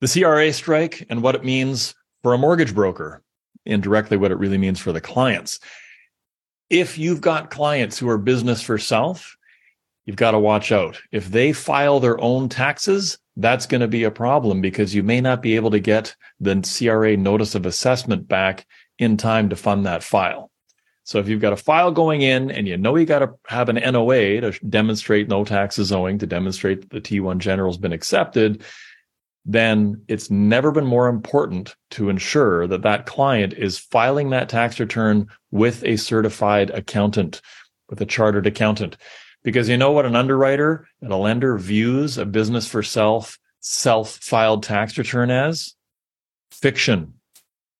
The CRA strike and what it means for a mortgage broker, indirectly, what it really means for the clients. If you've got clients who are business for self, you've got to watch out. If they file their own taxes, that's going to be a problem because you may not be able to get the CRA notice of assessment back in time to fund that file. So if you've got a file going in and you know you got to have an NOA to demonstrate no taxes owing, to demonstrate that the T1 general has been accepted, then it's never been more important to ensure that that client is filing that tax return with a certified accountant, with a chartered accountant. Because you know what an underwriter and a lender views a business for self, self filed tax return as? Fiction.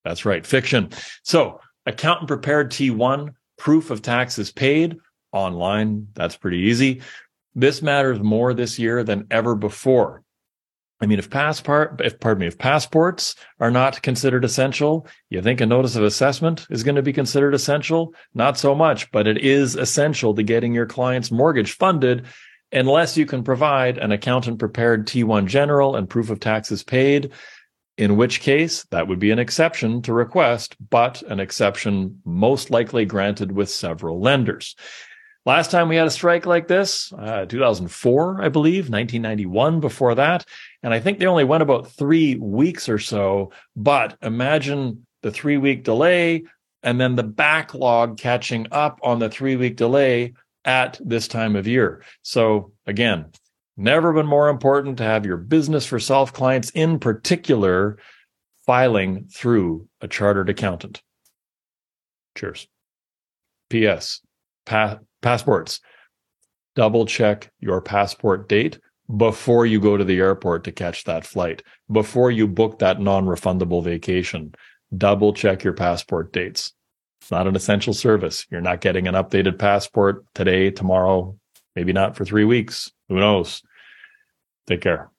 That's right, fiction. So accountant prepared T1, proof of taxes paid online. That's pretty easy. This matters more this year than ever before. I mean, if passport, if pardon me, if passports are not considered essential, you think a notice of assessment is going to be considered essential? Not so much, but it is essential to getting your client's mortgage funded unless you can provide an accountant prepared T1 general and proof of taxes paid, in which case that would be an exception to request, but an exception most likely granted with several lenders. Last time we had a strike like this, uh, 2004, I believe, 1991 before that. And I think they only went about three weeks or so. But imagine the three week delay and then the backlog catching up on the three week delay at this time of year. So again, never been more important to have your business for self clients in particular filing through a chartered accountant. Cheers. P.S. passports. Double check your passport date before you go to the airport to catch that flight, before you book that non refundable vacation. Double check your passport dates. It's not an essential service. You're not getting an updated passport today, tomorrow, maybe not for three weeks. Who knows? Take care.